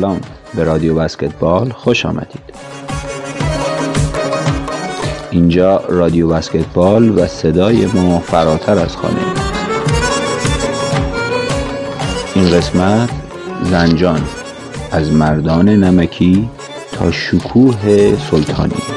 سلام. به رادیو بسکتبال خوش آمدید. اینجا رادیو بسکتبال و صدای ما فراتر از خانه. این قسمت زنجان از مردان نمکی تا شکوه سلطانی.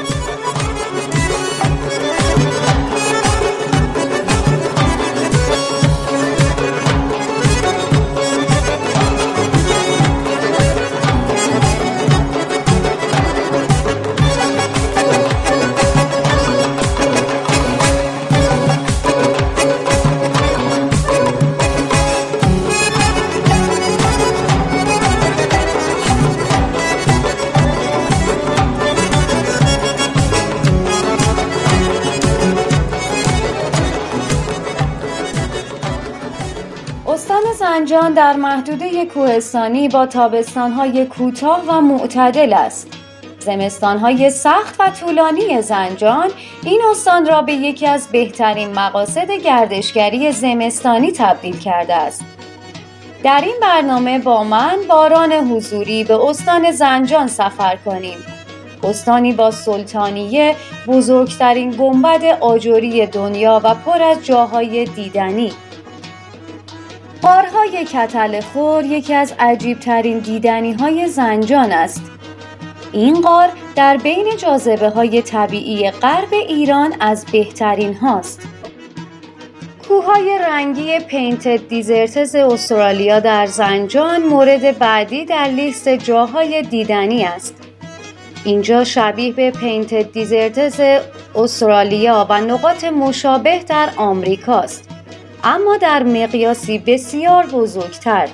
کوهستانی با تابستانهای کوتاه و معتدل است. زمستانهای سخت و طولانی زنجان این استان را به یکی از بهترین مقاصد گردشگری زمستانی تبدیل کرده است. در این برنامه با من باران حضوری به استان زنجان سفر کنیم. استانی با سلطانیه بزرگترین گنبد آجوری دنیا و پر از جاهای دیدنی غارهای کتل خور یکی از عجیبترین دیدنی های زنجان است. این غار در بین جاذبه های طبیعی غرب ایران از بهترین هاست. کوههای رنگی پینتد دیزرتز استرالیا در زنجان مورد بعدی در لیست جاهای دیدنی است. اینجا شبیه به پینتد دیزرتز استرالیا و نقاط مشابه در آمریکاست. اما در مقیاسی بسیار بزرگتر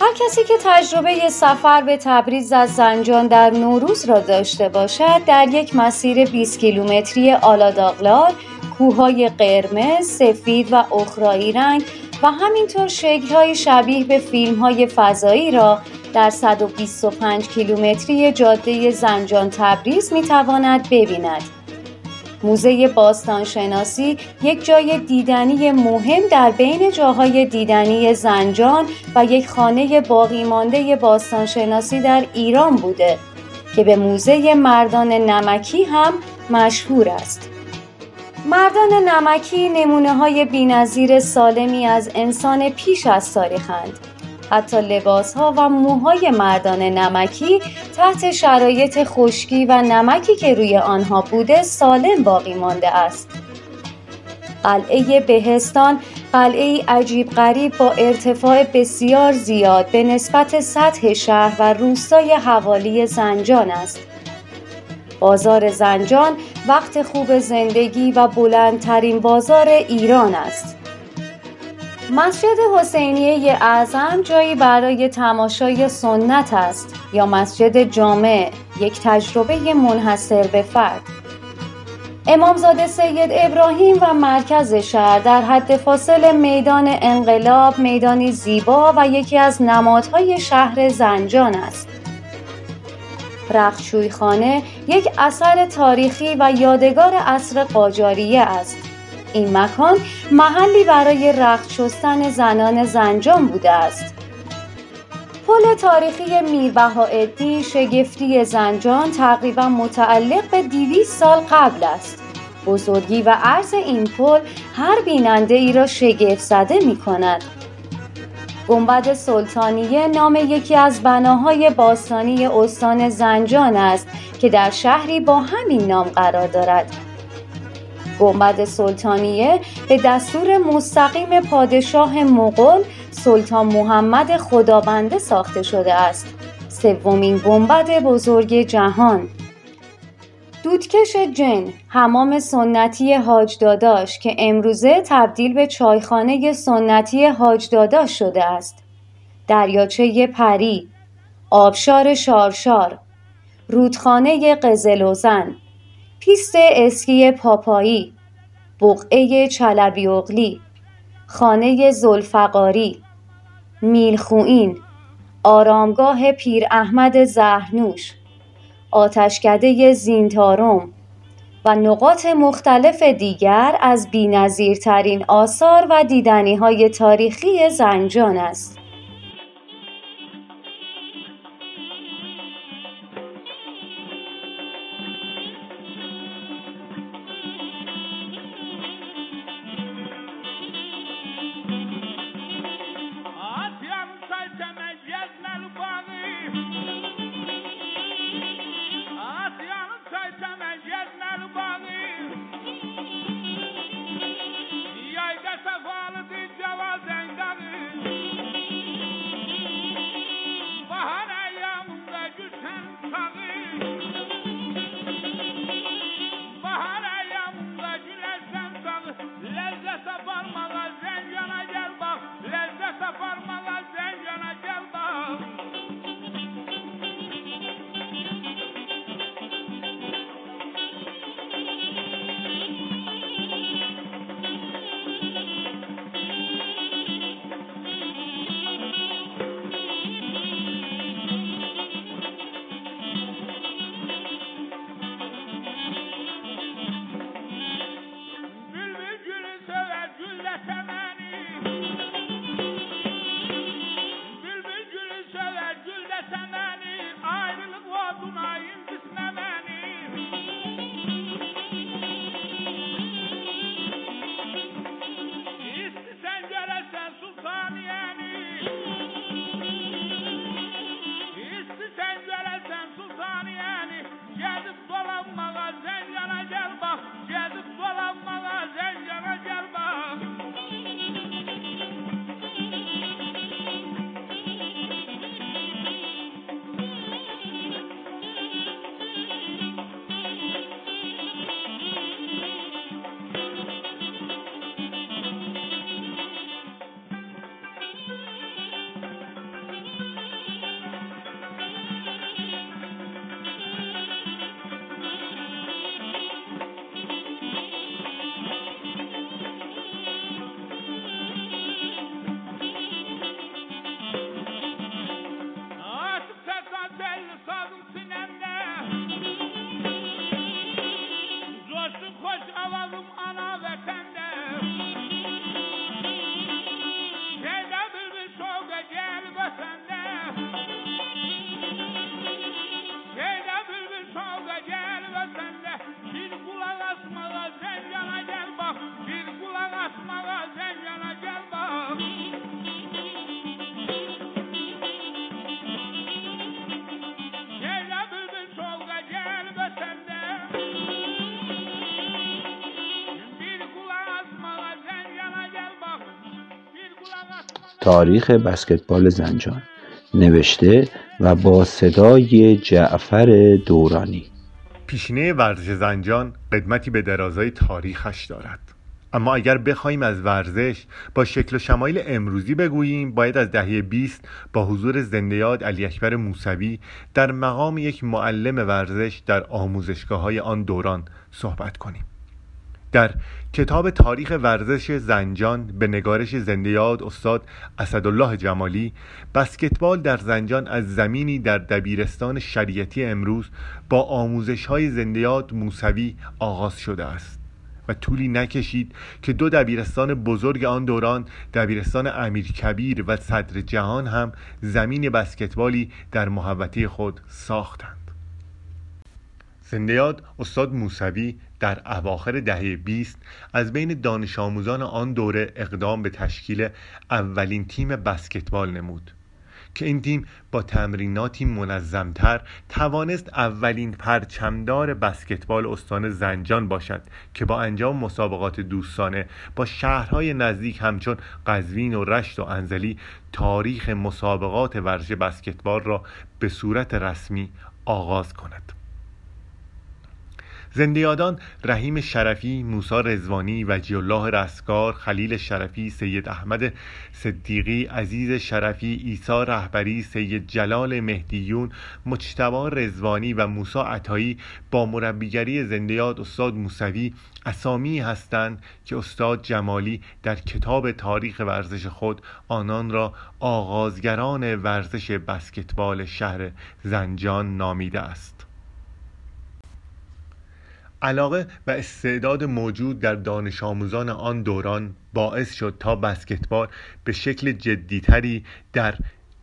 هر کسی که تجربه سفر به تبریز از زنجان در نوروز را داشته باشد در یک مسیر 20 کیلومتری آلاداغلار کوههای قرمز، سفید و اخرایی رنگ و همینطور شکل‌های شبیه به فیلم‌های فضایی را در 125 کیلومتری جاده زنجان تبریز می‌تواند ببیند. موزه باستانشناسی یک جای دیدنی مهم در بین جاهای دیدنی زنجان و یک خانه باقی مانده باستانشناسی در ایران بوده که به موزه مردان نمکی هم مشهور است. مردان نمکی نمونه های بینظیر سالمی از انسان پیش از تاریخند حتی لباس ها و موهای مردان نمکی تحت شرایط خشکی و نمکی که روی آنها بوده سالم باقی مانده است. قلعه بهستان قلعه عجیب غریب با ارتفاع بسیار زیاد به نسبت سطح شهر و روستای حوالی زنجان است. بازار زنجان وقت خوب زندگی و بلندترین بازار ایران است. مسجد حسینیه اعظم جایی برای تماشای سنت است یا مسجد جامع یک تجربه منحصر به فرد. امامزاده سید ابراهیم و مرکز شهر در حد فاصل میدان انقلاب میدانی زیبا و یکی از نمادهای شهر زنجان است. رختشویخانه یک اثر تاریخی و یادگار عصر قاجاریه است. این مکان محلی برای رخت شستن زنان زنجان بوده است. پل تاریخی میربهاءالدین شگفتی زنجان تقریبا متعلق به 200 سال قبل است. بزرگی و عرض این پل هر بیننده ای را شگفت زده می کند. گنبد سلطانیه نام یکی از بناهای باستانی استان زنجان است که در شهری با همین نام قرار دارد. گنبد سلطانیه به دستور مستقیم پادشاه مغول سلطان محمد خدابنده ساخته شده است. سومین گنبد بزرگ جهان. دودکش جن حمام سنتی حاج داداش که امروزه تبدیل به چایخانه سنتی حاج داداش شده است. دریاچه پری آبشار شارشار رودخانه قزلوزن پیست اسکی پاپایی بقعه چلبی اغلی خانه زلفقاری میلخوین آرامگاه پیر احمد زهرنوش آتشکده زینتارم و نقاط مختلف دیگر از بینظیرترین آثار و دیدنی های تاریخی زنجان است. تاریخ بسکتبال زنجان نوشته و با صدای جعفر دورانی. پیشینه ورزش زنجان قدمتی به درازای تاریخش دارد. اما اگر بخواهیم از ورزش با شکل و شمایل امروزی بگوییم باید از دهه 20 با حضور زندیاد علی اکبر موسوی در مقام یک معلم ورزش در آموزشگاه های آن دوران صحبت کنیم. در کتاب تاریخ ورزش زنجان به نگارش زندیاد استاد اسدالله جمالی بسکتبال در زنجان از زمینی در دبیرستان شریعتی امروز با آموزش های زندیاد موسوی آغاز شده است. و طولی نکشید که دو دبیرستان بزرگ آن دوران دبیرستان امیر کبیر و صدر جهان هم زمین بسکتبالی در محوطه خود ساختند. زندیاد استاد موسوی در اواخر دهه 20 از بین دانش آموزان آن دوره اقدام به تشکیل اولین تیم بسکتبال نمود که این تیم با تمریناتی منظمتر توانست اولین پرچمدار بسکتبال استان زنجان باشد که با انجام مسابقات دوستانه با شهرهای نزدیک همچون قزوین و رشت و انزلی تاریخ مسابقات ورزش بسکتبال را به صورت رسمی آغاز کند. زندیادان رحیم شرفی، موسا رزوانی، وجی الله رستگار، خلیل شرفی، سید احمد صدیقی، عزیز شرفی، ایسا رهبری، سید جلال مهدیون، مجتبا رزوانی و موسا عطایی با مربیگری زندیاد استاد موسوی اسامی هستند که استاد جمالی در کتاب تاریخ ورزش خود آنان را آغازگران ورزش بسکتبال شهر زنجان نامیده است. علاقه و استعداد موجود در دانش آموزان آن دوران باعث شد تا بسکتبال به شکل جدیتری در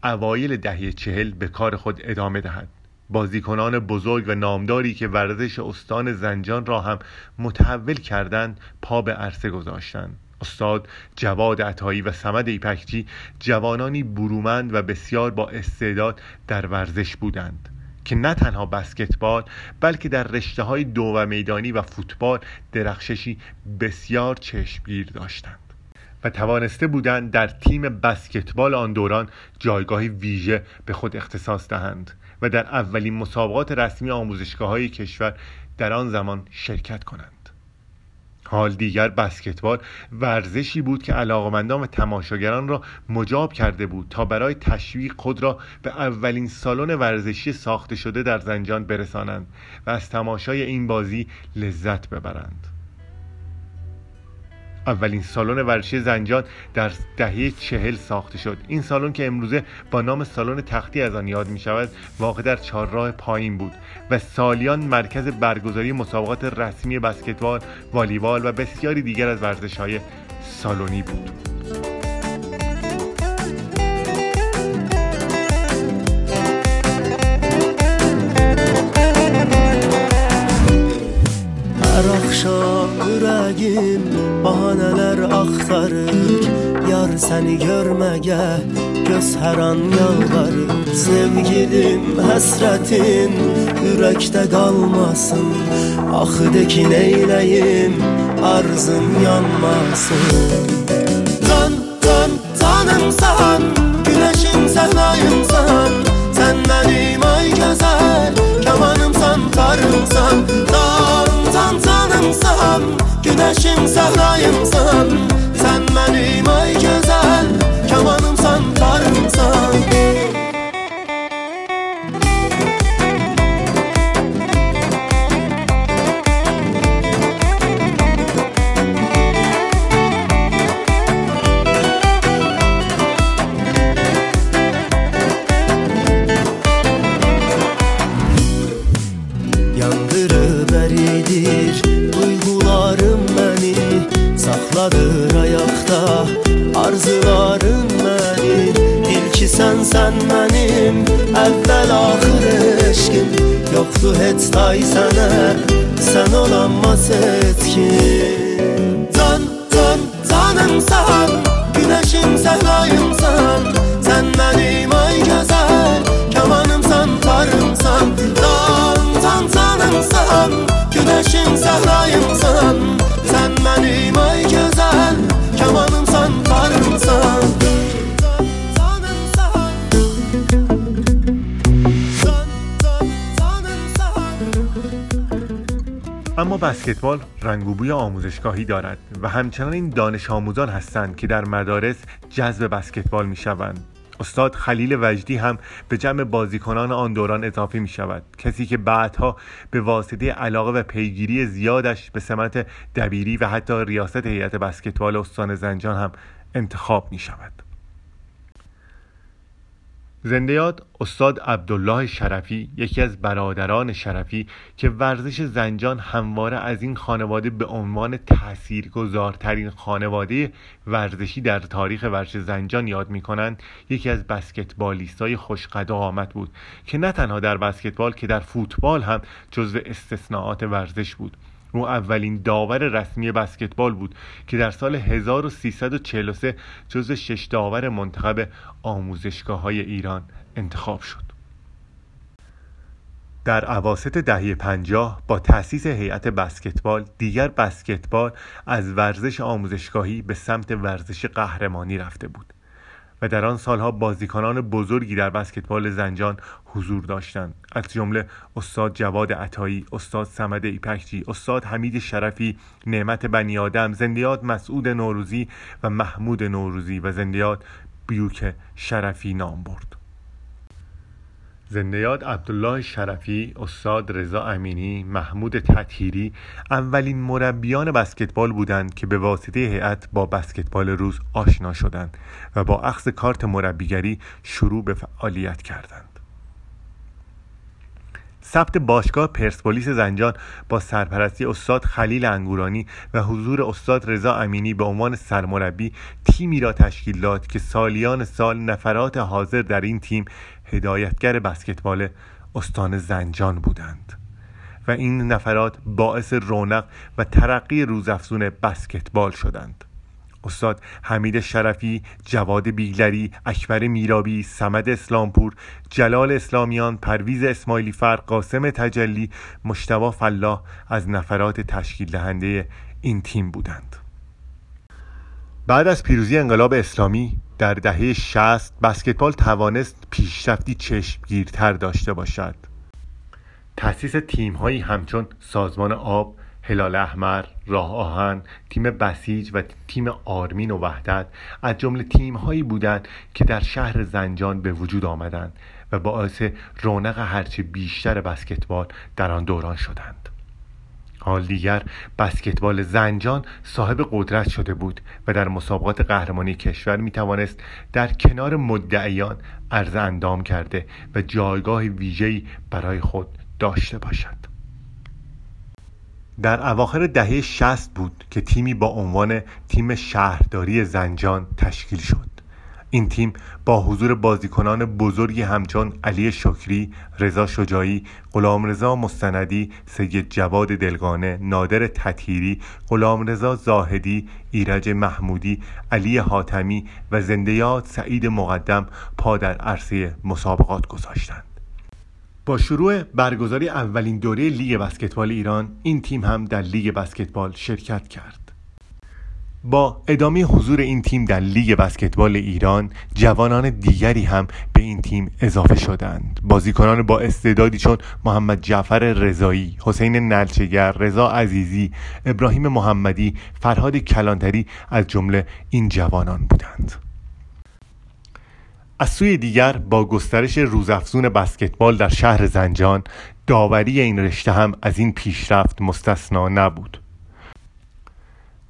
اوایل دهه چهل به کار خود ادامه دهد. بازیکنان بزرگ و نامداری که ورزش استان زنجان را هم متحول کردند پا به عرصه گذاشتند. استاد جواد عطایی و سمد ایپکچی جوانانی برومند و بسیار با استعداد در ورزش بودند. که نه تنها بسکتبال بلکه در رشته های دو و میدانی و فوتبال درخششی بسیار چشمگیر داشتند و توانسته بودند در تیم بسکتبال آن دوران جایگاه ویژه به خود اختصاص دهند و در اولین مسابقات رسمی آموزشگاه های کشور در آن زمان شرکت کنند. حال دیگر بسکتبال ورزشی بود که علاقمندان و تماشاگران را مجاب کرده بود تا برای تشویق خود را به اولین سالن ورزشی ساخته شده در زنجان برسانند و از تماشای این بازی لذت ببرند. اولین سالن ورزشی زنجان در دهه چهل ساخته شد. این سالن که امروزه با نام سالن تختی از آن یاد می شود واقع در چهارراه پایین بود و سالیان مرکز برگزاری مسابقات رسمی بسکتبال والیبال و بسیاری دیگر از ورزش های سالونی بود axşam ürəyim bahanələr axtarır Yar səni görməgə göz hər an yalvarır. Sevgilim, həsrətin ürəkdə qalmasın Axı de ki neyləyim, arzın yanmasın. Can, can, canımsan, güneşim səhnayımsan Sən mənim ay gözəl, kamanımsan, tarımsan Can, can, canımsan, güneşim səhrayımsan Sən mənim ay gözəl, atladır ayakta Arzularım benim. İlki sen sen benim Evvel ahir eşkim. Yoktu hiç tay sene Sen olamaz etkin. Can can canım sen Güneşim sehrayım sen Sen benim ay güzel Kemanım sen tarım sen Can can canım sen Güneşim sehrayım sen Sen benim ay اما بسکتبال رنگ و بوی آموزشگاهی دارد و همچنان این دانش آموزان هستند که در مدارس جذب بسکتبال می شوند استاد خلیل وجدی هم به جمع بازیکنان آن دوران اضافه می شود کسی که بعدها به واسطه علاقه و پیگیری زیادش به سمت دبیری و حتی ریاست هیئت بسکتبال استان زنجان هم انتخاب می شود زنده یاد استاد عبدالله شرفی یکی از برادران شرفی که ورزش زنجان همواره از این خانواده به عنوان تاثیرگذارترین خانواده ورزشی در تاریخ ورزش زنجان یاد می‌کنند یکی از بسکتبالیست های خوشقد آمد بود که نه تنها در بسکتبال که در فوتبال هم جزو استثناءات ورزش بود. او اولین داور رسمی بسکتبال بود که در سال 1343 جزو شش داور منتخب آموزشگاه های ایران انتخاب شد. در عواست دهه پنجاه با تأسیس هیئت بسکتبال دیگر بسکتبال از ورزش آموزشگاهی به سمت ورزش قهرمانی رفته بود. و در آن سالها بازیکنان بزرگی در بسکتبال زنجان حضور داشتند. از جمله استاد جواد عطایی استاد سمد ایپکچی استاد حمید شرفی نعمت بنی آدم زندیات مسعود نوروزی و محمود نوروزی و زندیات بیوک شرفی نام برد. زندیات عبدالله شرفی، استاد رضا امینی، محمود تطهیری اولین مربیان بسکتبال بودند که به واسطه هیئت با بسکتبال روز آشنا شدند و با اخذ کارت مربیگری شروع به فعالیت کردند. ثبت باشگاه پرسپولیس زنجان با سرپرستی استاد خلیل انگورانی و حضور استاد رضا امینی به عنوان سرمربی تیمی را تشکیل داد که سالیان سال نفرات حاضر در این تیم هدایتگر بسکتبال استان زنجان بودند. و این نفرات باعث رونق و ترقی روزافزون بسکتبال شدند. استاد حمید شرفی، جواد بیگلری، اکبر میرابی، سمد اسلامپور، جلال اسلامیان، پرویز اسماعیلی فر، قاسم تجلی، مشتبا فلاح از نفرات تشکیل دهنده این تیم بودند. بعد از پیروزی انقلاب اسلامی در دهه 60 بسکتبال توانست پیشرفتی چشمگیرتر داشته باشد. تأسیس تیم‌هایی همچون سازمان آب، هلال احمر، راه آهن، تیم بسیج و تیم آرمین و وحدت از جمله تیم هایی بودند که در شهر زنجان به وجود آمدند و باعث رونق هرچه بیشتر بسکتبال در آن دوران شدند. حال دیگر بسکتبال زنجان صاحب قدرت شده بود و در مسابقات قهرمانی کشور می توانست در کنار مدعیان عرض اندام کرده و جایگاه ویژه‌ای برای خود داشته باشد. در اواخر دهه 60 بود که تیمی با عنوان تیم شهرداری زنجان تشکیل شد این تیم با حضور بازیکنان بزرگی همچون علی شکری، رضا شجاعی، غلامرضا مستندی، سید جواد دلگانه، نادر تطهیری، غلامرضا زاهدی، ایرج محمودی، علی حاتمی و زندیات سعید مقدم پا در عرصه مسابقات گذاشتند. با شروع برگزاری اولین دوره لیگ بسکتبال ایران این تیم هم در لیگ بسکتبال شرکت کرد. با ادامه حضور این تیم در لیگ بسکتبال ایران جوانان دیگری هم به این تیم اضافه شدند. بازیکنان با استعدادی چون محمد جعفر رضایی حسین نلچگر رضا عزیزی ابراهیم محمدی فرهاد کلانتری از جمله این جوانان بودند. از سوی دیگر با گسترش روزافزون بسکتبال در شهر زنجان داوری این رشته هم از این پیشرفت مستثنا نبود.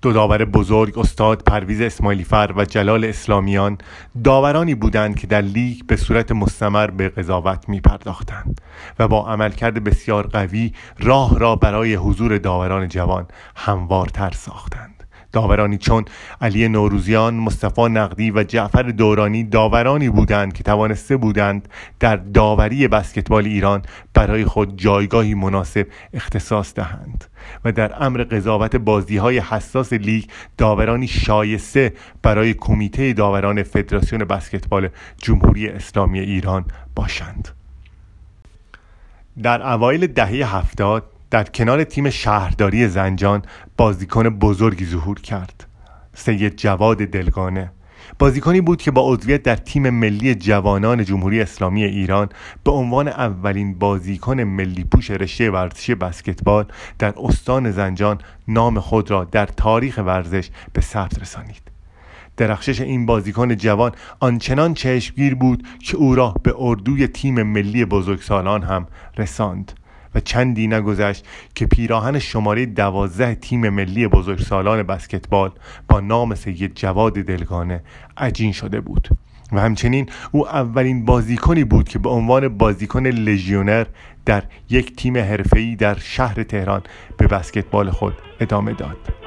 دو داور بزرگ استاد پرویز اسماعیلی فر و جلال اسلامیان داورانی بودند که در لیگ به صورت مستمر به قضاوت می پرداختند و با عملکرد بسیار قوی راه را برای حضور داوران جوان هموارتر ساختند. داورانی چون علی نوروزیان، مصطفی نقدی و جعفر دورانی داورانی بودند که توانسته بودند در داوری بسکتبال ایران برای خود جایگاهی مناسب اختصاص دهند و در امر قضاوت بازی های حساس لیگ داورانی شایسته برای کمیته داوران فدراسیون بسکتبال جمهوری اسلامی ایران باشند. در اوایل دهه هفتاد در کنار تیم شهرداری زنجان بازیکن بزرگی ظهور کرد. سید جواد دلگانه. بازیکنی بود که با عضویت در تیم ملی جوانان جمهوری اسلامی ایران به عنوان اولین بازیکن ملی پوش رشته ورزشی بسکتبال در استان زنجان نام خود را در تاریخ ورزش به ثبت رسانید. درخشش این بازیکن جوان آنچنان چشمگیر بود که او را به اردوی تیم ملی بزرگسالان هم رساند. و چندی نگذشت که پیراهن شماره دوازده تیم ملی بزرگسالان بسکتبال با نام سید جواد دلگانه عجین شده بود و همچنین او اولین بازیکنی بود که به عنوان بازیکن لژیونر در یک تیم حرفه‌ای در شهر تهران به بسکتبال خود ادامه داد.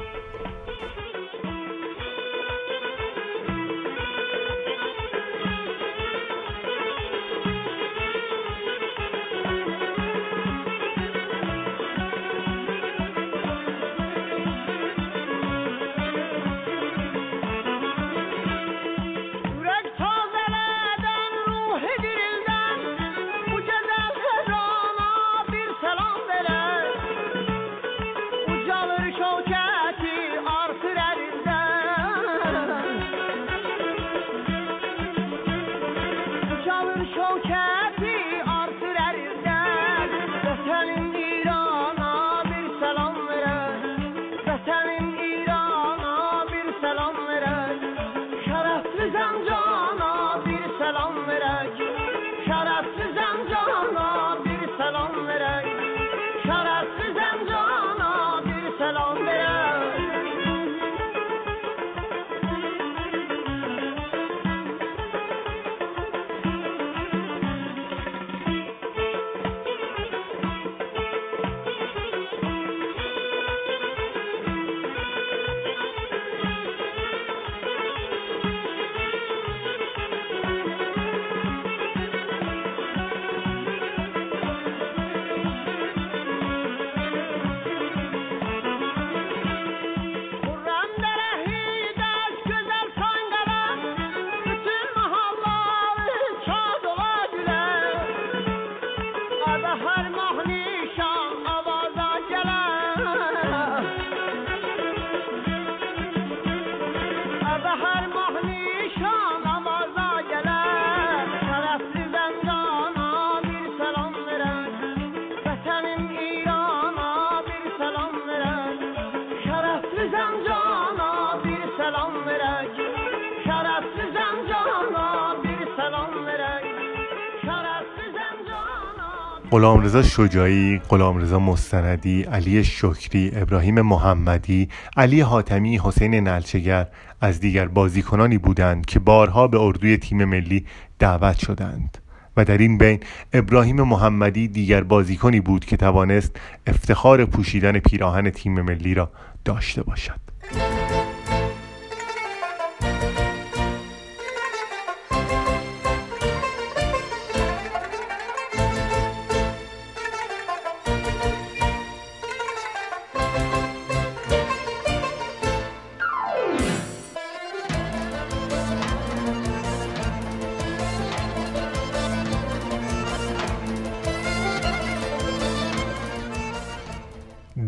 غلامرضا شجاعی، غلامرضا مستندی، علی شکری، ابراهیم محمدی، علی حاتمی، حسین نلچگر از دیگر بازیکنانی بودند که بارها به اردوی تیم ملی دعوت شدند و در این بین ابراهیم محمدی دیگر بازیکنی بود که توانست افتخار پوشیدن پیراهن تیم ملی را داشته باشد.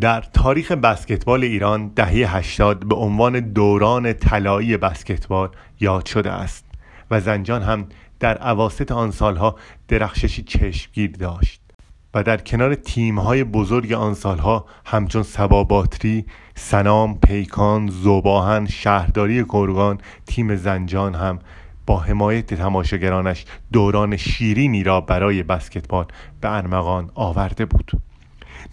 در تاریخ بسکتبال ایران دهه 80 به عنوان دوران طلایی بسکتبال یاد شده است و زنجان هم در عواست آن سالها درخششی چشمگیر داشت و در کنار تیمهای بزرگ آن سالها همچون سباباتری، سنام، پیکان، زوباهن، شهرداری گرگان، تیم زنجان هم با حمایت تماشاگرانش دوران شیرینی را برای بسکتبال به ارمغان آورده بود.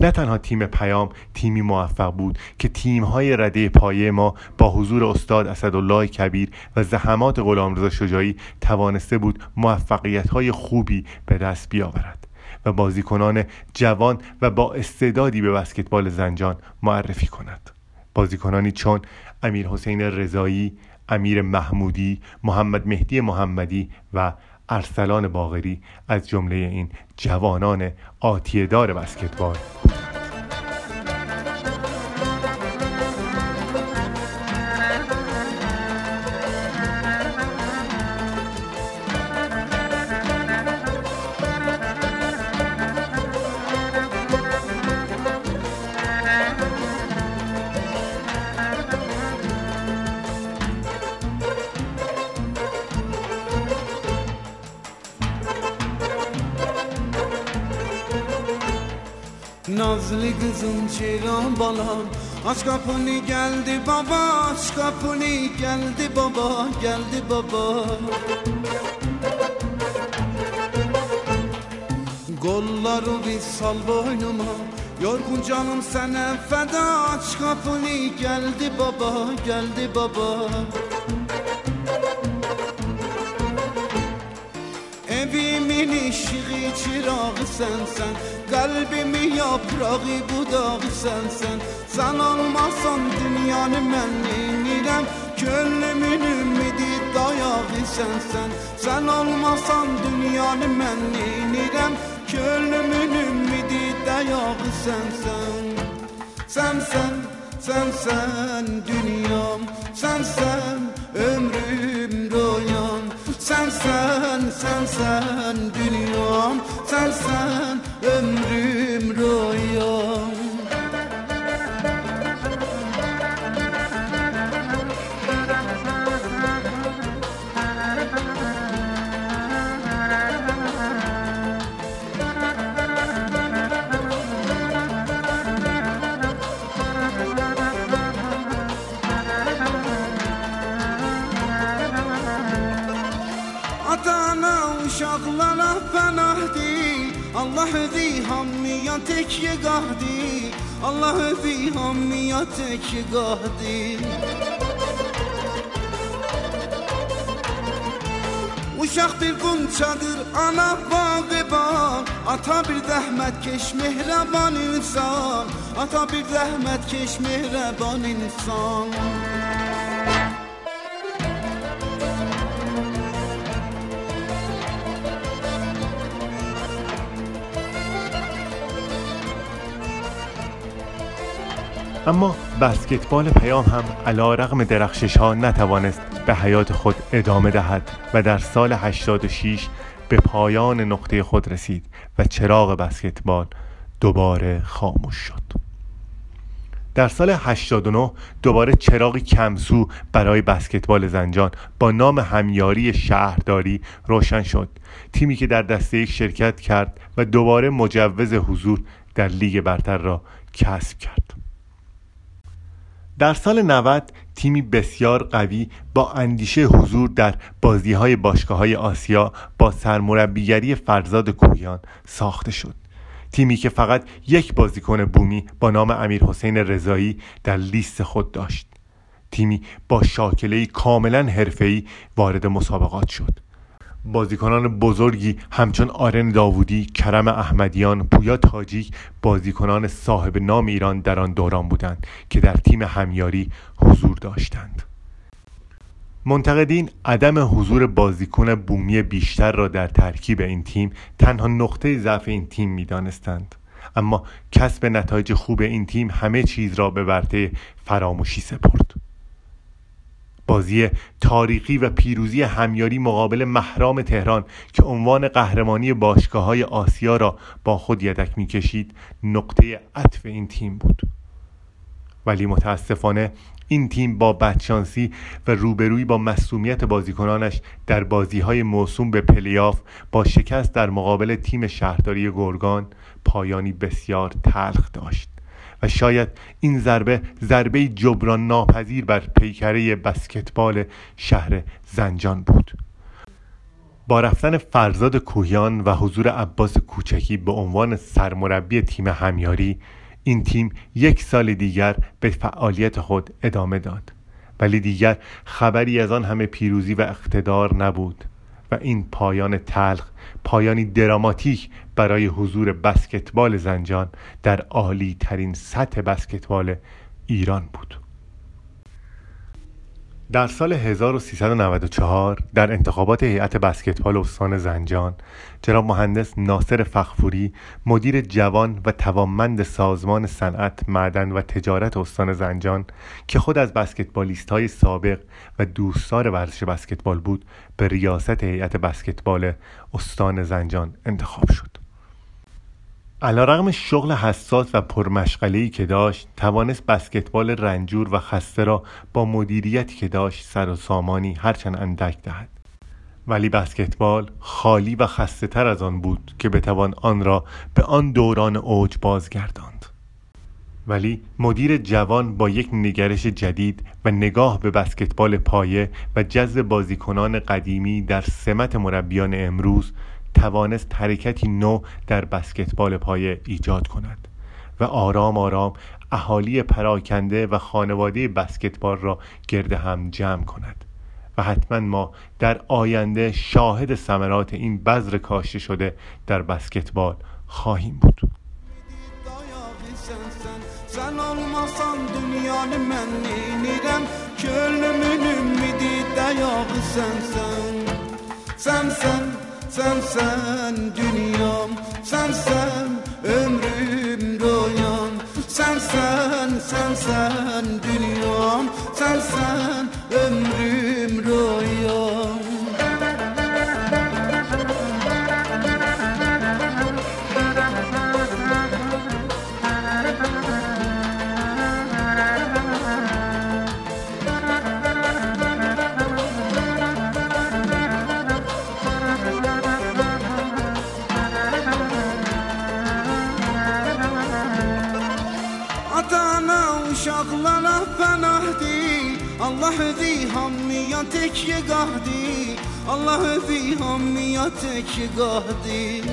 نه تنها تیم پیام تیمی موفق بود که تیمهای رده پایه ما با حضور استاد اسدالله کبیر و زحمات غلامرضا شجاعی توانسته بود موفقیت های خوبی به دست بیاورد و بازیکنان جوان و با استعدادی به بسکتبال زنجان معرفی کند. بازیکنانی چون امیر حسین رضایی امیر محمودی محمد مهدی محمدی و ارسلان باغری از جمله این جوانان آتیدار بسکتبال baba Geldi baba. Kolları bir sal boynuma Yorgun canım sana feda Aç kapını. Geldi baba Geldi baba. Evimin ışığı çırağı sensen Kalbimin yaprağı budağı sensen. Sen olmasan dünyanı mən neynirəm Könlümün ümidi dayağı sensen. Sen olmasan dünyanı mən neynirəm Könlümün ümidi dayağı sensen. Sensen, sensen dünyam. Sensen ömrüm royam Sensen, sensen dünyam. Sensen ömrüm royan Allah دی همیت که گهدی الله دی همیت که گهدی Uşak bir kumçadır ana bağı bağ Ata bir zəhmət keş mehraban insan. Ata bir zəhmət keş mehraban insan. اما بسکتبال پیام هم علا رغم درخشش ها نتوانست به حیات خود ادامه دهد و در سال 86 به پایان نقطه خود رسید و چراغ بسکتبال دوباره خاموش شد. در سال 89 دوباره چراغی کمسو برای بسکتبال زنجان با نام همیاری شهرداری روشن شد. تیمی که در دسته یک شرکت کرد و دوباره مجوز حضور در لیگ برتر را کسب کرد. در سال 90 تیمی بسیار قوی با اندیشه حضور در بازی های باشگاه های آسیا با سرمربیگری فرزاد کویان ساخته شد. تیمی که فقط یک بازیکن بومی با نام امیر حسین رضایی در لیست خود داشت. تیمی با شاکله کاملا حرفه‌ای وارد مسابقات شد. بازیکنان بزرگی همچون آرن داوودی، کرم احمدیان، پویا تاجیک بازیکنان صاحب نام ایران در آن دوران بودند که در تیم همیاری حضور داشتند. منتقدین عدم حضور بازیکن بومی بیشتر را در ترکیب این تیم تنها نقطه ضعف این تیم می‌دانستند. اما کسب نتایج خوب این تیم همه چیز را به ورطه فراموشی سپرد. بازی تاریخی و پیروزی همیاری مقابل محرام تهران که عنوان قهرمانی باشگاه های آسیا را با خود یدک می‌کشید نقطه عطف این تیم بود. ولی متاسفانه این تیم با بدشانسی و روبرویی با مصومیت بازیکنانش در بازی های موسوم به پلیاف با شکست در مقابل تیم شهرداری گرگان پایانی بسیار تلخ داشت. و شاید این ضربه ضربه جبران ناپذیر بر پیکره بسکتبال شهر زنجان بود. با رفتن فرزاد کوهیان و حضور عباس کوچکی به عنوان سرمربی تیم همیاری این تیم یک سال دیگر به فعالیت خود ادامه داد. ولی دیگر خبری از آن همه پیروزی و اقتدار نبود و این پایان تلخ پایانی دراماتیک برای حضور بسکتبال زنجان در عالی ترین سطح بسکتبال ایران بود. در سال 1394 در انتخابات هیئت بسکتبال استان زنجان جناب مهندس ناصر فخفوری مدیر جوان و توانمند سازمان صنعت معدن و تجارت استان زنجان که خود از بسکتبالیست های سابق و دوستدار ورزش بسکتبال بود به ریاست هیئت بسکتبال استان زنجان انتخاب شد. رغم شغل حساس و پرمشغله‌ای که داشت توانست بسکتبال رنجور و خسته را با مدیریتی که داشت سر و سامانی هرچند اندک دهد. ولی بسکتبال خالی و خسته تر از آن بود که بتوان آن را به آن دوران اوج بازگرداند. ولی مدیر جوان با یک نگرش جدید و نگاه به بسکتبال پایه و جذب بازیکنان قدیمی در سمت مربیان امروز توانست حرکتی نو در بسکتبال پایه ایجاد کند و آرام آرام اهالی پراکنده و خانواده بسکتبال را گرد هم جمع کند و حتما ما در آینده شاهد ثمرات این بذر کاشته شده در بسکتبال خواهیم بود. Sen sen dünyam Sen sen ömrüm doyan Sen sen sen sen dünyam Sen sen ömrüm همیتك يقهدي الله ذي همیتك يقهدي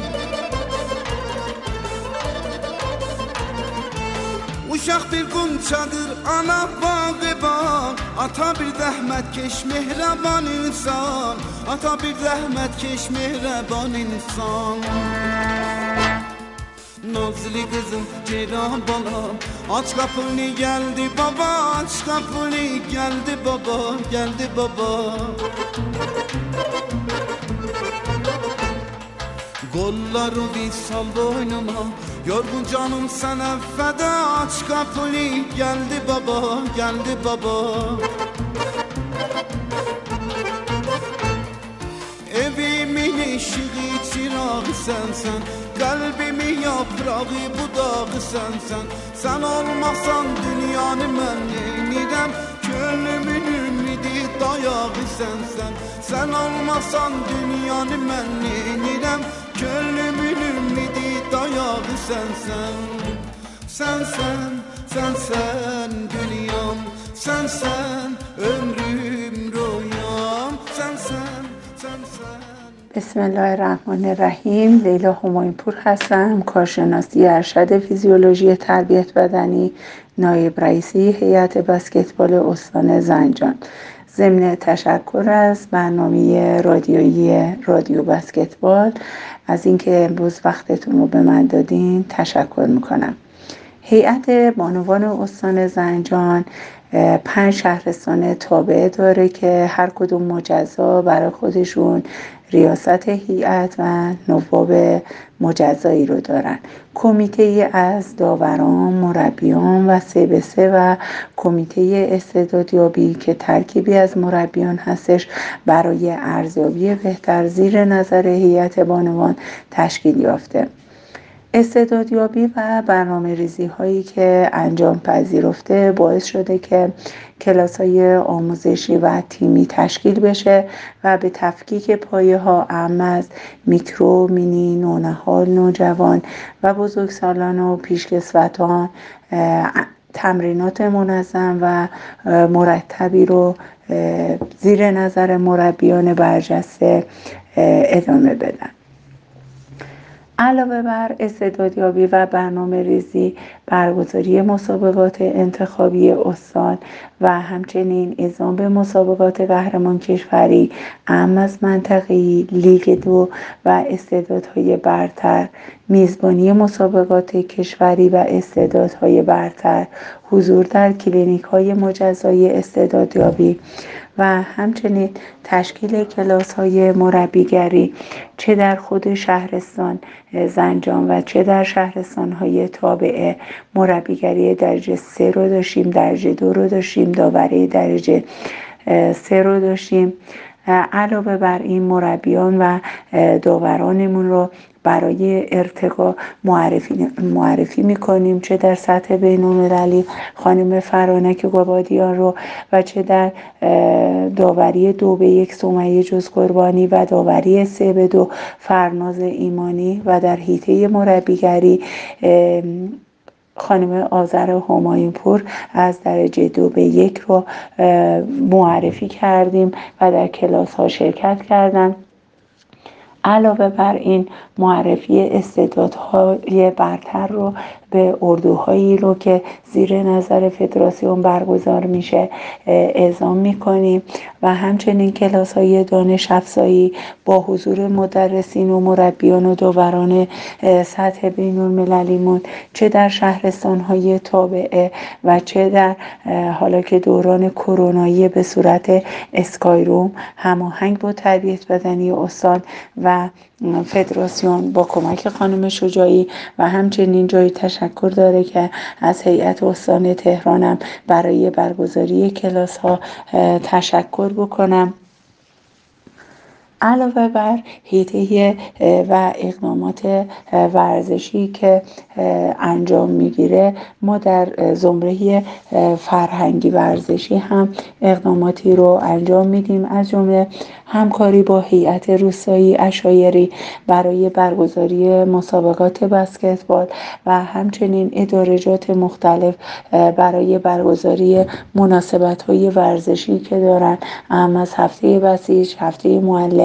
Uşaq bir qunçadır, ana bağıban Ata bir zəhmət keş, mehraban insan Ata bir zəhmət keş, mehraban insan Nazlı kızım Ceylan balam. Aç kapını geldi baba Aç kapını. Geldi baba Geldi baba. Kolları bir sal boynuma Yorgun canım sana feda. Aç kapını geldi baba Geldi baba. Evimin ışığı çırağı sensen Kalbimin yaprağı budağı sensen. Sen olmasan dünyanı mən neynirəm Könlümün ümidi dayağı sensen. Sen olmasan dünyanı mən neynirəm Könlümün ümidi dayağı sensen. Sen sen, sen sen dünyam Sen sen ömrüm royam Sen sen, sen sen بسم الله الرحمن الرحیم. لیلا هماینپور هستم کارشناسی ارشد فیزیولوژی تربیت بدنی نایب رئیسی هیئت بسکتبال استان زنجان. ضمن تشکر از برنامه رادیویی رادیو بسکتبال. از اینکه امروز وقتتون رو به من دادین تشکر می‌کنم. هیئت بانوان استان زنجان پنج شهرستان تابعه داره که هر کدوم مجزا برای خودشون ریاست هیئت و نواب مجزایی رو دارن. کمیته از داوران مربیان و سه به سه و کمیته استعدادیابی که ترکیبی از مربیان هستش برای ارزیابی بهتر زیر نظر هیئت بانوان تشکیل یافته. استعدادیابی و برنامه ریزی هایی که انجام پذیرفته باعث شده که کلاس های آموزشی و تیمی تشکیل بشه و به تفکیک پایه ها از میکرو، مینی، نونهال، نوجوان و بزرگسالان و پیشکسوتان تمرینات منظم و مرتبی رو زیر نظر مربیان برجسته ادامه بدن. علاوه بر استعدادیابی و برنامه ریزی برگزاری مسابقات انتخابی استان و همچنین اعزام به مسابقات قهرمان کشوری ام از منطقی لیگ دو و استعدادهای برتر میزبانی مسابقات کشوری و استعدادهای برتر حضور در کلینیک های مجزای استعدادیابی و همچنین تشکیل کلاس های مربیگری چه در خود شهرستان زنجان و چه در شهرستان های تابعه. مربیگری درجه سه رو داشتیم درجه دو رو داشتیم داوری درجه سه رو داشتیم. علاوه بر این مربیان و داورانمون رو برای ارتقا معرفی, معرفی می‌کنیم چه در سطح بین المللی خانم فرانک گوابادیان رو و چه در داوری دو به یک سمیه جز قربانی و داوری سه به دو فرناز ایمانی و در حیطه مربیگری خانم آذر همایونپور از درجه دو به یک رو معرفی کردیم و در کلاس ها شرکت کردند علاوه بر این معرفی استعدادهای برتر رو به اردوهایی رو که زیر نظر فدراسیون برگزار میشه اعزام می‌کنیم. و همچنین کلاس های دانش افزایی با حضور مدرسین و مربیان و داوران سطح بین المللیمون چه در شهرستان های تابعه و چه در حالا که دوران کرونایی به صورت اسکایروم هماهنگ با تربیت بدنی استان و فدراسیون با کمک خانم شجاعی و همچنین جای تشکر داره که از هیئت استان تهرانم برای برگزاری کلاس ها تشکر بکنم. علاوه بر هیته و اقدامات ورزشی که انجام می‌گیره ما در زمره فرهنگی ورزشی هم اقداماتی رو انجام میدیم. از جمله همکاری با هیئت روستایی اشایری برای برگزاری مسابقات بسکتبال و همچنین ادارجات مختلف برای برگزاری مناسبت های ورزشی که دارن. هم از هفته بسیج هفته معلم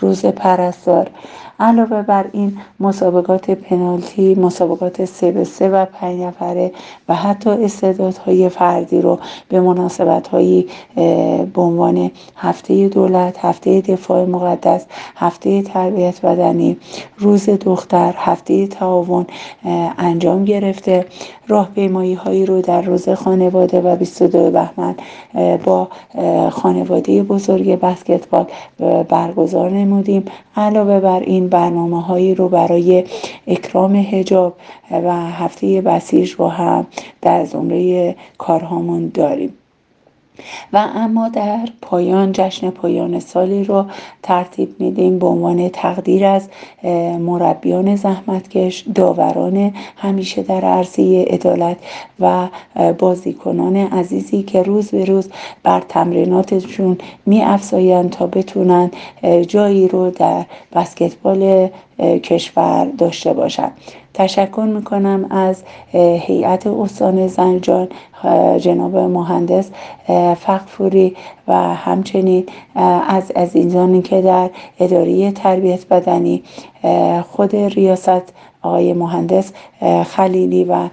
روز پرستار. علاوه بر این مسابقات پنالتی مسابقات سه به سه و پنج نفره و حتی استعدادهای فردی رو به مناسبت هایی به عنوان هفته دولت هفته دفاع مقدس هفته تربیت بدنی روز دختر هفته تعاون انجام گرفته. راهپیمایی هایی رو در روز خانواده و 22 بهمن با خانواده بزرگ بسکتبال برگزار نمودیم علاوه بر این برنامه هایی رو برای اکرام هجاب و هفته بسیج رو هم در زمره کارهامون داریم. و اما در پایان جشن پایان سالی رو ترتیب میدیم به عنوان تقدیر از مربیان زحمتکش داوران همیشه در عرصه عدالت و بازیکنان عزیزی که روز به روز بر تمریناتشون می تا بتونن جایی رو در بسکتبال کشور داشته باشند تشکر می‌کنم از هیئت استان زنجان جناب مهندس فقفوری و همچنین از عزیزانی که در اداره تربیت بدنی خود ریاست آقای مهندس خلیلی و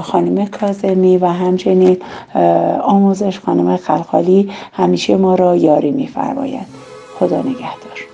خانم کازمی و همچنین آموزش خانم خلخالی همیشه ما را یاری میفرمایند خدا نگهدار.